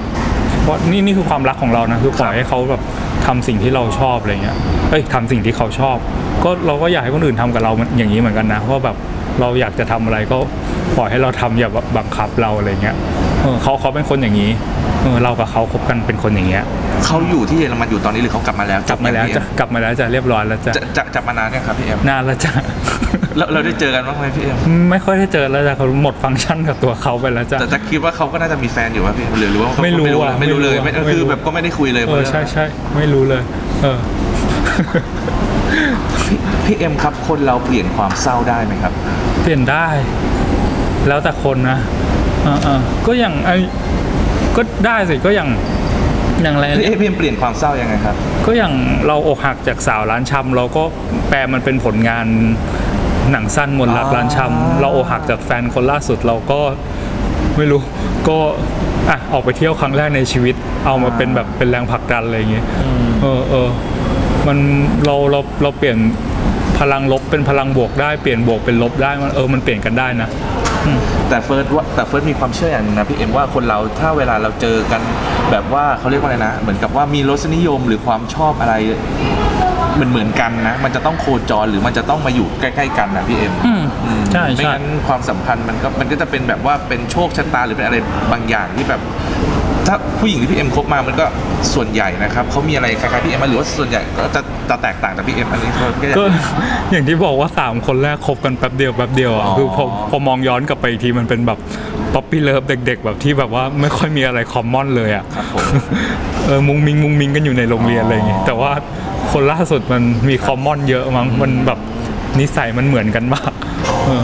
เพราะนี่นี่คือความรักของเรานะคือปล่อยให้เขาแบบทำสิ่งที่เราชอบอะไรเงี้ยเอ้ยทำสิ่งที่เขาชอบ ก็เราก็อยากให้คนอื่นทำกับเราอย่างนี้เหมือนกันนะว่าแบบเราอยากจะทำอะไรก็ปล่อยให้เราทำอย่าบังคับเราอะไรเงี้ย เออเขาเขาเป็นคนอย่างนี้เออเรากับเขาคบกันเป็นคนอย่างเงี้ยเขาอยู่ที่เยอรมันอยู่ตอนนี้หรือเขากลับมาแล้วกลับมาแล้วจจะกลับมาแล้วจะเรียบร้อยแล้วจะจะจะจะมานานยังครับพี่เอ็มนานแล้วจะเราเราได้เจอกันบ้างไหมพี่เอ็มไม่ค่อยได้เจอแล้วจะเขาหมดฟังก์ชันกับตัวเขาไปแล้วจะแต่จะคิดว่าเขาก็น่าจะมีแฟนอยู่ป่ะพี่หรือหรือว่าเขาไม่รู้ไม่รู้อะไม่รู้เลยไม่ไม่รู้อะ คือไม่รู้แบบก็ไม่ได้คุยเลยเออใช่ใช่ไม่รู้เลย เออ พี่พี่เอ็มครับคนเราเปลี่ยนความเศร้าได้ไหมครับ เปลี่ยนได้ แล้วแต่คนนะเออเออก็อย่างไอ้ก็ได้สิก็อย่างอย่างอะไรพี่พี่เอ็มเปลี่ยนความเศร้ายังไงครับ ก็อย่างเราอกหักจากสาวร้านชำเราก็แปลมันเป็นผลงานหนังสั้นมนต์รักอ๋อร้านชำเราอกหักจากแฟนคนล่าสุดเราก็ไม่รู้ก็อะออกไปเที่ยวครั้งแรกในชีวิต เอามาเป็นแบบเป็นแรงผลักดันอะไรอย่างเงี้ยเออเออมันเราเราเราเปลี่ยนพลังลบเป็นพลังบวกได้เปลี่ยนบวกเป็นลบได้มันเออมันเปลี่ยนกันได้นะ แต่เฟิร์สว่าแต่เฟิร์สมีความเชื่ออย่างหนึ่งนะพี่เอ็มว่าคนเราถ้าเวลาเราเจอกันแบบว่าเขาเรียกว่าอะไรนะ เหมือนกับว่ามีรสนิยมหรือความชอบอะไรเหมือนเหมือนกันนะ มันจะต้องโคจรหรือมันจะต้องมาอยู่ใกล้ๆกันนะพี่เอ็มอืมอืมใช่ไม่ใช่งั้นความสัมพันธ์มันก็มันก็จะเป็นแบบว่าเป็นโชคชะตาหรือเป็นอะไรบางอย่างที่แบบ ถ้าผู้หญิงที่พี่เอ็มคบมามันก็ส่วนใหญ่นะครับเขามีอะไรคล้ายๆพี่เอ็มไหมหรือว่าส่วนใหญ่ก็จะจะแตกต่างจากพี่เอ็มอันนี้ก็อยากก็ อย่างที่บอกว่าสามคนแรกคบกันแป๊บเดียวแป๊บเดียวอะอ๋อคือพอพอมองย้อนกลับไปอีกทีมันเป็นแบบ puppy love เด็ก ๆ แบบที่แบบว่าไม่ค่อยมีอะไร common เลยอะครับผม เออมุ้งมิ้งมุ้งมิ้งกันอยู่ในโรงเรียนอ๋อออะไรอย่างงี้แต่ว่าคนล่าสุดมันมี common เยอะมั้งมันแบบนิสัยมันเหมือนกันมากเออ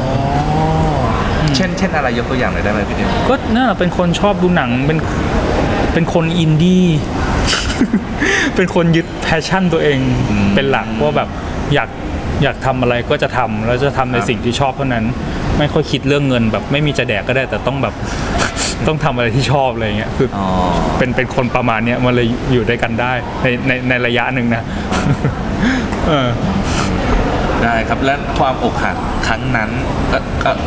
เช่นเช่นอะไรยกตัวอย่างหน่อยได้ไหมพี่เอ็ม ก็น่าเป็นคนชอบดูหนังเป็น เป็นคนอินดี้ เป็นคนยึด passion ตัวเองเป็นหลักว่าแบบอยากอยากทำอะไรก็จะทำแล้วจะทำในสิ่งที่ชอบเท่านั้น ไม่ค่อยคิดเรื่องเงินแบบไม่มีจะแดกก็ได้แต่ต้องแบบ ต้องทำอะไรที่ชอบอะไรเงี้ยคืออ๋อเป็นเป็นคนประมาณเนี้ยมันเลยอยู่ด้วยกันได้ในในในระยะหนึ่งนะเออได้ครับและความอกหักครั้งนั้นเอ่อเอ่อ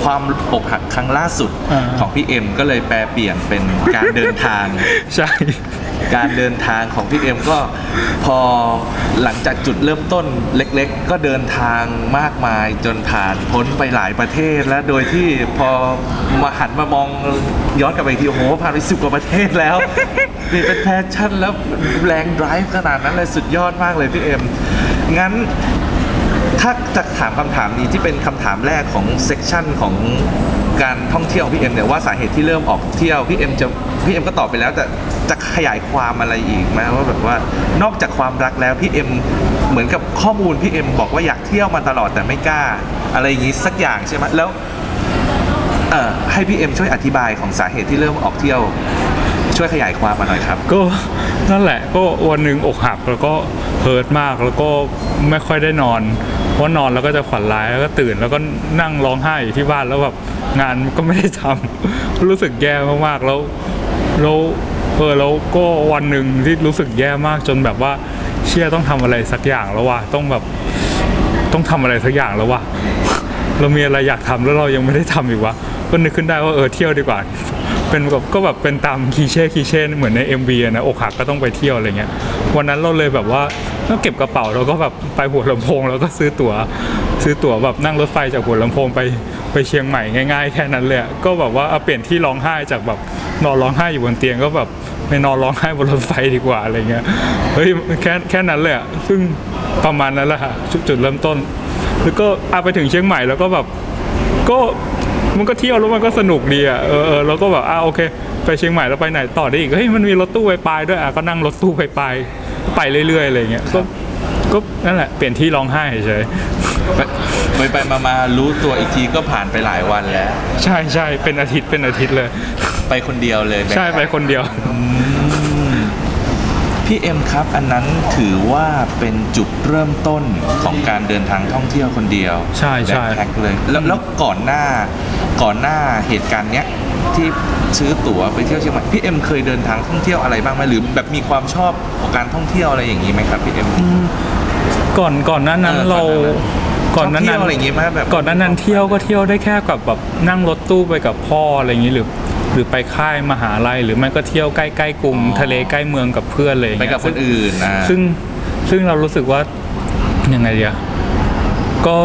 ความอกหักครั้งล่าสุดอ่าของพี่เอ็มก็เลยแปลเปลี่ยนเป็นการเดินทาง ใช่ การเดินทางของพี่เอ็มก็พอหลังจากจุดเริ่มต้นเล็กๆ ก็เดินทางมากมายจนผ่านพ้นไปหลายประเทศ และโดยที่พอมาหันมามองย้อนกลับไปอีกทีโอ้โหผ่านไปสิบกว่าประเทศแล้วนี่เป็น passion แล้วแรง drive ขนาดนั้นเลยสุดยอดมากเลยพี่เอ็มงั้น ถ้าจะถามคำถามนี้ที่เป็นคำถามแรกของเซกชันของการท่องเที่ยวพี่เอ็มเนี่ยว่าสาเหตุที่เริ่มออกเที่ยวพี่เอ็มจะพี่เอ็มก็ตอบไปแล้วแต่จะขยายความอะไรอีกไหมว่าแบบว่านอกจากความรักแล้วพี่เอ็มเหมือนกับข้อมูลพี่เอ็มบอกว่าอยากเที่ยวมาตลอดแต่ไม่กล้า อะไรอย่างนี้สักอย่างใช่ไหมแล้วเอ่อให้พี่เอ็มช่วยอธิบายของสาเหตุที่เริ่มออกเที่ยว ช่วยขยายความมาหน่อยครับ ก็นั่นแหละก็วันหนึ่งอกหักแล้วก็เฮิร์ตมากแล้วก็ไม่ค่อยได้นอน พราะนอนแล้วก็จะฝันร้ายแล้วก็ตื่นแล้วก็นั่งร้องไห้อยู่ที่บ้านแล้วแบบงานก็ไม่ได้ทำรู้สึกแย่มากๆแล้วแล้วเออแล้วก็วันหนึ่งที่รู้สึกแย่มากจนแบบว่าเชี่ยต้องทำอะไรสักอย่างแล้วว่ะต้องแบบต้องทำอะไรสักอย่างแล้วว่ะเรามีอะไรอยากทำแล้วเรายังไม่ได้ทำอีกวะก็นึกขึ้นได้ว่าเออเที่ยวดีกว่าเป็นแบบก็แบบเป็นตามคีเช่คีเช่เหมือนใน MV นะอกหักก็ต้องไปเที่ยวอะไรเงี้ยวันนั้นเราเลยแบบว่า ก็เก็บกระเป๋าเราก็แบบไปหัวลำโพงแล้วก็ซื้อตั๋วซื้อตั๋วแบบนั่งรถไฟจากหัวลำโพงไปไปเชียงใหม่ง่ายๆ แค่นั้นเลยก็แบบว่าเอาเปลี่ยนที่ร้องไห้จากแบบนอนร้องไห้อยู่บนเตียงก็แบบไปนอนร้องไห้บนรถไฟดีกว่าอะไรเงี้ยเฮ้ยแค่แค่นั้นเลยอะซึ่งประมาณนั้นแหละค่ะจุดจุดเริ่มต้น แล้วก็อาไปถึงเชียงใหม่แล้วก็แบบก็มันก็เที่ยวแล้วมันก็สนุกดีอะเออเออแล้วก็แบบอ่าโอเค ไปเชียงใหม่แล้วไปไหนต่อได้อีกเฮ้ยมันมีรถตู้ไปปลายด้วยอะก็นั่งรถตู้ไปปลาย ไปเรื่อยๆอะไรเงี้ยก็ก็นั่นแหละเปลี่ยนที่ร้องไห้เฉยไปไปมามารู้ตัวอีกทีก็ผ่านไปหลายวันแล้ว ใช่ใช่เป็นอาทิตย์เป็นอาทิตย์เลย ไปคนเดียวเลย ใช่ไปคนเดียว พพี่เอ็มครับ อันนั้นถือว่าเป็นจุดเริ่มต้นของการเดินทางท่องเที่ยวคนเดียวใช่ใช่ backpack เลยแล้วแล้วก่อนหน้าก่อนหน้าเหตุการณ์เนี้ยที่ซื้อตั๋วไปเที่ยวเชียงใหม่พี่เอ็มเคยเดินทางท่องเที่ยวอะไรบ้างไหมหรือแบบมีความชอบของการท่องเที่ยวอะไรอย่างนี้ไหมครับพี่เอ็มก่อนก่อนหน้านั้นเออเราก่ก่ออนนหหน้านั้นนั้นชอบเที่ยวนั้นอะไรอย่างงี้ไหมแบบก่อนหนั้นนั้นเที่ยวก็เที่ยวได้แค่กับแบบนั่งรถตู้ไปกับพ่ออะไรอย่างนี้หรือ หรือไปค่ายมหาลัยหรือไม่ก็เที่ยวใกล้ๆกรุงอ๋อทะเลใกล้เมืองกับเพื่อนเลยไปกับคนอื่นอ่าซึ่งซึ่งเรารู้สึกว่ายังไงเดียก็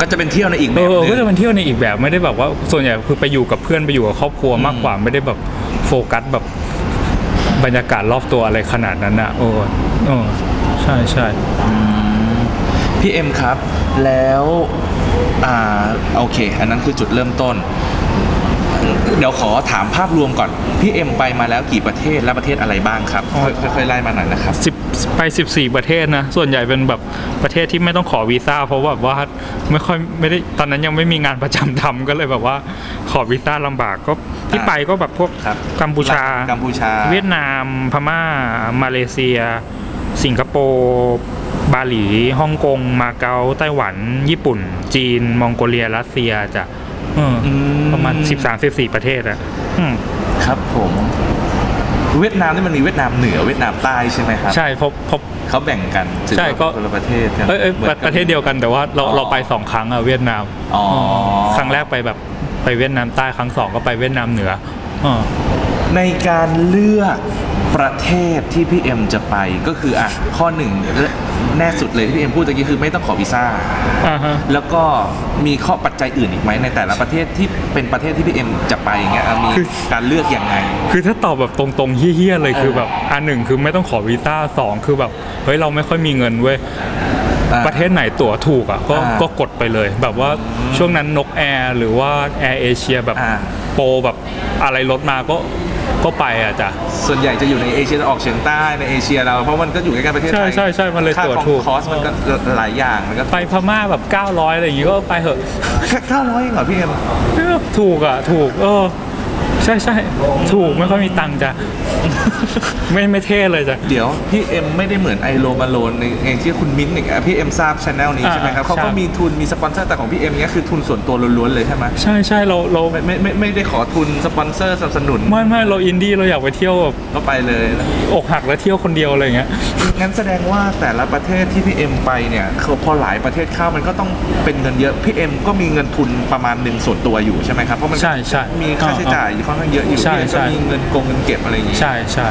ก็จะเป็นเที่ยวในอีกแบเอบหอนึก็จะงเป็นเที่ยวในอีกแบบไม่ได้แบบว่าส่วนใหญ่คือไปอยู่กับเพื่อนไปอยู่กับครอบครัวมากกว่าไม่ได้แบบโฟกัสแบบบรรยากาศรอบตัวอะไรขนาดนั้นนะโอ้โอ้ใช่ใช่พี่เอ็มครับ แล้วอ่าโอเค อันนั้นคือจุดเริ่มต้น เดี๋ยวขอถามภาพรวมก่อน พี่เอ็มไปมาแล้วกี่ประเทศและประเทศอะไรบ้างครับ ค่อยค่อยๆไล่มาหน่อยนะครับ สิบไปสิบสี่ประเทศนะ ส่วนใหญ่เป็นแบบประเทศที่ไม่ต้องขอวีซ่า เพราะแบบว่าไม่ค่อยไม่ได้ตอนนั้นยังไม่มีงานประจำทำก็เลยแบบว่าขอวีซ่าลำบากก็ที่อ่าไปก็แบบพวกครับ กัมพูชา กัมพูชาเวียดนามพม่า มาเลเซีย สิงคโปร์บาหลีฮ่องกง มาเก๊าไต้หวัน ญี่ปุ่น จีน มองโกเลียรัสเซียจะเอออม ประมาณ 13-14ประเทศอะอืมครับผมเวียดนามนี่มันมีเวียดนามเหนือเวียดนามใต้ใช่ไหมครับใช่เพราะเพราะเขาแบ่งกันถือใช่ว่าก็คนละประเทศกันเอ้ยเอ้ยหมือนกันประเทศเดียวกันแต่ว่าเราอ๋อเราไปสองครั้งอะเวียดนามอ๋อครั้งแรกไปแบบไปเวียดนามใต้ครั้งสองก็ไปเวียดนามเหนืออ๋อ ในการเลือกประเทศที่พี่เอ็มจะไปก็คืออะข้อหนึ่งแน่สุดเลยที่พี่เอ็มพูดตะกี้คือไม่ต้องขอวีซ่าอ่าฮะแล้วก็มีข้อปัจจัยอื่นอีกไหมในแต่ละประเทศที่เป็นประเทศที่พี่เอ็มจะไปอย่างเงี้ยอะมีคือการเลือกยังไง คือถ้าตอบแบบตรงๆเฮี้ยๆเลยคือแบบอันหนึ่งคือไม่ต้องขอวีซ่าสองคือแบบเฮ้ยเราไม่ค่อยมีเงินเว้ยอ่าประเทศไหนตั๋วถูกอะก็อ่าก็กดไปเลย แบบว่าช่วงนั้น Nok Air หรือว่าแอร์เอเชียแบบอ่าโปรแบบอะไรลดมาก็ ก็ไปอะจ้ะส่วนใหญ่จะอยู่ในเอเชียตะวันออกเฉียงใต้ในเอเชียเราเพราะมันก็อยู่ใกล้ๆประเทศไทยใช่ใช่ใช่มันเลยค่าตั๋วของถูกคอสมันก็หลายอย่างมันก็ไปพม่าแบบ 900อะไรอย่างงี้ก็ไปเถอะแค่เก้าร้อยเองเหรอพี่เอ็มถูกอะถูกเออใช่ใช่ถูกไม่ค่อยมีตังค์จ้ะ ไม่ไม่เท่เลยจ้ะ เดี๋ยวพี่เอ็มไม่ได้เหมือน I Roam Aloneในในที่คุณมิ้นท์อีกอะพี่เอ็มทราบช anel นี้อ่าใช่ไหมครับเขาก็ใช่ มีทุนมีสปอนเซอร์แต่ของพี่เอ็มเนี้ยคือทุนส่วนตัวล้วนๆเลยใช่ไหมใช่ใช่เราเราไม่ไม่ไม่ไม่ได้ขอทุนสปอนเซอร์สนับสนุนไม่ไม่เราอินดี้เราอยากไปเที่ยวแบบก็ไปเลยนะอกหักแล้วเที่ยวคนเดียวอะไรอย่างเงี้ย งั้นแสดงว่าแต่ละประเทศที่พี่เอ็มไปเนี่ยคือพอหลายประเทศเข้ามันก็ต้องเป็นเงินเยอะพี่เอ็มก็มีเงินทุนประมาณหนึ่งส่วนตัวอยู่ใช่ไหมครับเพราะมันใช่ใช่มีค่าใช้จ่ายค่อนข้างเยอะอยู่ใช่พี่เอ็มใช่ก็มีเงินกงเงินเก็บอะไรอย่างงี้ใช่ใช่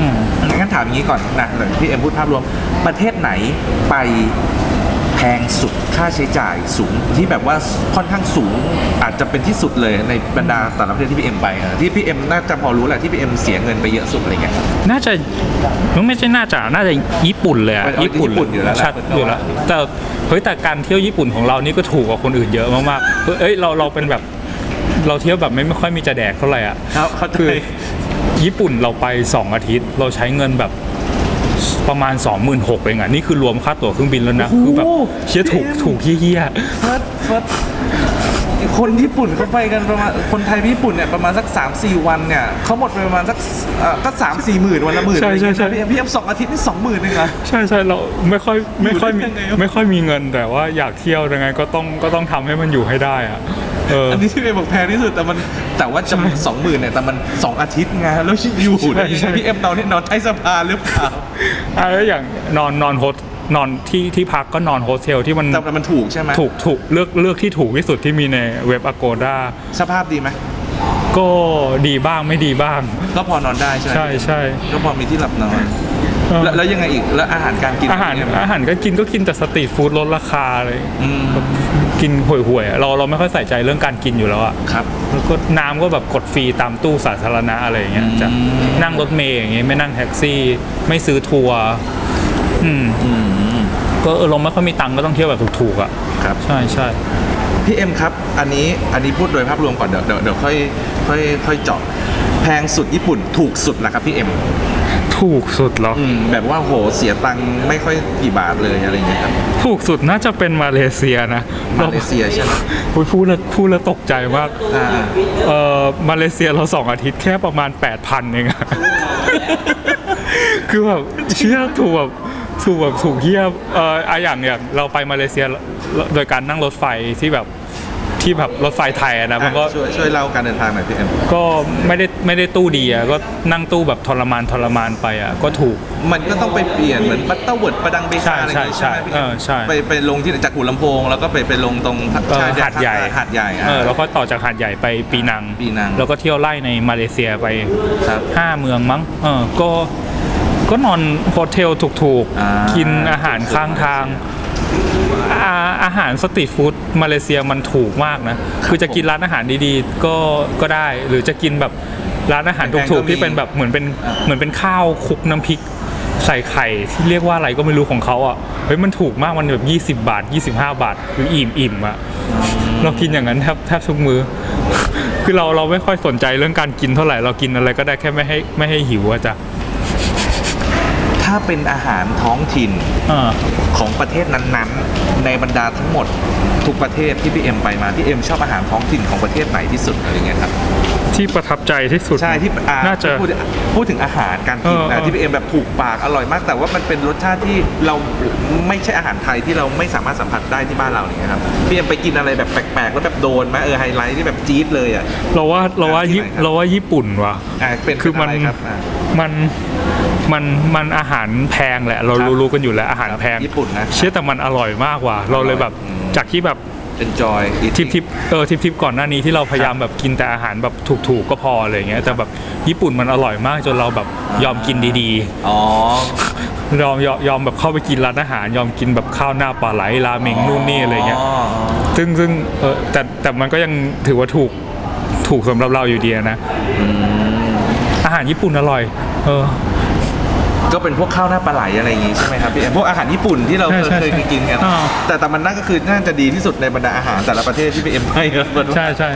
อืม งั้นถามอย่างนี้ก่อนนะเดี๋ยวพี่เอ็มพูดภาพรวมประเทศไหนไปแพงสุดค่าใช้จ่ายสูงที่แบบว่าค่อนข้างสูงอาจจะเป็นที่สุดเลยในบรรดาแต่ละประเทศที่พี่เอ็มไปอะที่พี่เอ็มน่าจะพอรู้แหละที่พี่เอ็มเสียเงินไปเยอะสุดอะไรเงี้ย น่าจะไม่ใช่น่าจะน่าจะญี่ปุ่นเลยอะเอาญี่ปุ่นญี่ปุ่นอยู่แล้วแหละชัดอยู่แล้วแต่เฮ้ยแต่การเที่ยวญี่ปุ่นของเรานี่ก็ถูกกว่าคนอื่นเยอะมากๆเฮ้ยเอ้ยเราเราเป็นแบบ เราเที่ยวแบบไม่ไม่ค่อยมีจะแดกเท่าไหร่อะเข้าเข้าใจ คือญี่ปุ่นเราไป 2 อาทิตย์ เราใช้เงินแบบประมาณ 26,000เองอะนี่คือรวมค่าตั๋วเครื่องบินแล้วนะ โอ้โหคือแบบเชี่ยถูกพี่เอ็ม ถูกเหี้ยเฟิร์สเฟิร์สคนญี่ปุ่นเขาไปกันประมาณคนไทยไปญี่ปุ่นเนี่ยประมาณสัก3าสี่วันเนี่ยเขาหมดไปประมาณสักเอ่อก็สามสี่หมื่นวันละหมื่นใช่ใช่ใช่พี่เอ็มพี่เอ็มสองอาทิตย์นี่สองหมื่นเองเหรอใช่ใช่เราไม่ค่อยไม่ค่อยมีอยู่ได้ยังไงวะ ไม่ค่อยมีเงินแต่ว่าอยากเที่ยวยังไงก็ต้องก็ต้องทำให้มันอยู่ให้ได้อะ เอออันนี้ที่พี่เอ็มบอกแพงที่สุดแต่มันแต่ว่าจะสองหมื่นเนี่ยแต่มันสองอาทิตย์ไงแล้วอยู่ได้ยังใช่ไงพี่เอ็มนอนที่นอนใต้สะพานหรือเปล่าอะแล้วอย่างนอนนอน hos-นอนที่ที่พักก็นอนโฮสเทลที่มันแต่มันถูกใช่ไหมถูกถูกเลือกเลือกที่ถูกที่สุดที่มีในเว็บ Agoda สภาพดีไหมก็ดีบ้างไม่ดีบ้าง ก็พอนอนได้ใช่ไหมใช่ใช่ ก็พอมีที่หลับนอนเออ แล้วแล้วยังไงอีกแล้วอาหารการกินอาหารเป็นไงบ้างอาหารก็กินก็กินแต่ street food ลดราคาเลย อืม กินห่วยๆอะเราเราไม่ค่อยใส่ใจเรื่องการกินอยู่แล้วอะครับ แล้วก็น้ำก็แบบกดฟรีตามตู้สาธารณะอะไรอย่างเงี้ยอืมจะนั่งรถเมล์อย่างเงี้ยไม่นั่งแท็กซี่ ไม่ซื้อทัวร์อืมอืมก็เออเราไม่ค่อยมีตังค์ก็ต้องเที่ยวแบบถูกๆอะครับ ใช่ใช่พี่เอ็มครับ อันนี้อันนี้พูดโดยภาพรวมก่อนเดี๋ยวเดี๋ยวเดี๋ยวค่อยค่อยค่อยเจาะแพงสุดญี่ปุ่นถูกสุดนะครับพี่เอ็ม ถูกสุดเหรออืมแบบว่าโหเสียตังค์ไม่ค่อยกี่บาทเลยอะไรอย่างเงี้ยครับถูกสุดน่าจะเป็นมาเลเซียนะมาเลเซียใช่ไหมโอ้ยพูดแล้วพูดแล้วตกใจมากอ่าเอ่อมาเลเซียเราสองอาทิตย์แค่ประมาณ 8,000เองอะคือแบบเชี่ยถูกแบบถูกแบบถูกเฮียเอ่ออะอย่างอย่างเราไปมาเลเซียโดยการนั่งรถไฟที่แบบ ที่แบบรถไฟไทยอะนะมันก็ช่วยช่วยเล่าการเดินทางหน่อยพี่เอ็มก็ไม่ได้ไม่ได้ตู้ดีอะก็นั่งตู้แบบทรมานทรมานไปอะก็ถูก มันก็ต้องไปเปลี่ยนเหมือนบัตเตอร์เวิร์ธปาดังเบซาร์ใช่อะไรอย่างงี้ใช่ใช่ไหมพี่เออใช่ ไปไปลงที่จากหัวลำโพง แล้วก็ไปไปลงตรงเออชายแดนหาดใหญ่หาดใหญ่อะ เออแล้วก็ต่อจากหาดใหญ่ไปปีนัง ปีนัง แล้วก็เที่ยวไล่ในมาเลเซียไปครับ ห้าเมืองมั้งเออก็ก็นอน hotel ถูกอ่า ๆ กินอาหารข้างทาง อาอาหาร street food มาเลเซียมันถูกมากนะ คือจะกินร้านอาหารดีๆ ก็ก็ได้ หรือจะกินแบบร้านอาหารถูกๆที่เป็นแบบเหมือนเป็นเหมือนเป็นข้าวคลุกน้ำพริกใส่ไข่ที่เรียกว่าอะไรก็ไม่รู้ของเขาอะเฮ้ยมันถูกมากมันแบบ20 บาท 25 บาท คืออิ่มอิ่มๆอะเรากินอย่างนั้นแทบแทบทุกมือ คือเราเราไม่ค่อยสนใจเรื่องการกินเท่าไหร่เรากินอะไรก็ได้แค่ไม่ให้ไม่ให้หิวอะจ้ะ ถ้าเป็นอาหารท้องถิ่นอ่าของประเทศนั้นๆ ในบรรดาทั้งหมดทุกประเทศที่พี่เอ็มไปมาพี่เอ็มชอบอาหารท้องถิ่นของประเทศไหนที่สุดอะไรเงี้ยครับที่ประทับใจที่สุดใช่ที่อ่าน่าจะพูดพูดถึงอาหารการกินเออเอนะที่พี่เอ็มแบบถูกปากอร่อยมาก แต่ว่ามันเป็นรสชาติที่เราไม่ใช่อาหารไทยที่เราไม่สามารถสัมผัสได้ที่บ้านเราเนี่ยครับพี่เอ็มไปกินอะไรแบบแปลกๆแล้วแบบโดนไหมเออไฮไลท์ที่แบบจี๊ดเลยอะเราว่าเราว่าที่ญี่ไหนครับเราว่าญี่ปุ่นว่ะอ่าเป็นคือมันเป็นอะไรครับอ่ามัน มันมันอาหารแพงแหละ เราครับรู้รู้กันอยู่แล้วอาหารแพงญี่ปุ่นนะเชื่อแต่มันอร่อยมากว่ะเราเลยแบบอืมจากที่แบบ enjoy ทริปทริปเออทริปทริปก่อนหน้านี้ที่เราพยายามแบบกินแต่อาหารแบบถูกๆก็พออะไรอย่างเงี้ยแต่แบบญี่ปุ่นมันอร่อยมากจนเราแบบยอมกินดีอ๋อๆยอมยอมยอมแบบเข้าไปกินร้านอาหาร ยอมกินแบบข้าวหน้าปลาไหลราเมงนู่นนี่อะไรเงี้ยซึ่งซึ่งเออแต่แต่มันก็ยังถือว่าถูกถูกสำหรับเราอยู่ดีนะอาหารญี่ปุ่นอร่อย เออ ก็เป็นพวกข้าวหน้าปลาไหลอะไรอย่างงี้ใช่ไหมครับพี่เอ็มพวกอาหารญี่ปุ่นที่เราใช่ใช่เคยกินกันอ่า แต่แต่มันน่าก็คือน่าจะดีที่สุดในบรรดาอาหารแต่ละประเทศที่พี่เอ็มไปครับใช่ใช่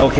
โอเค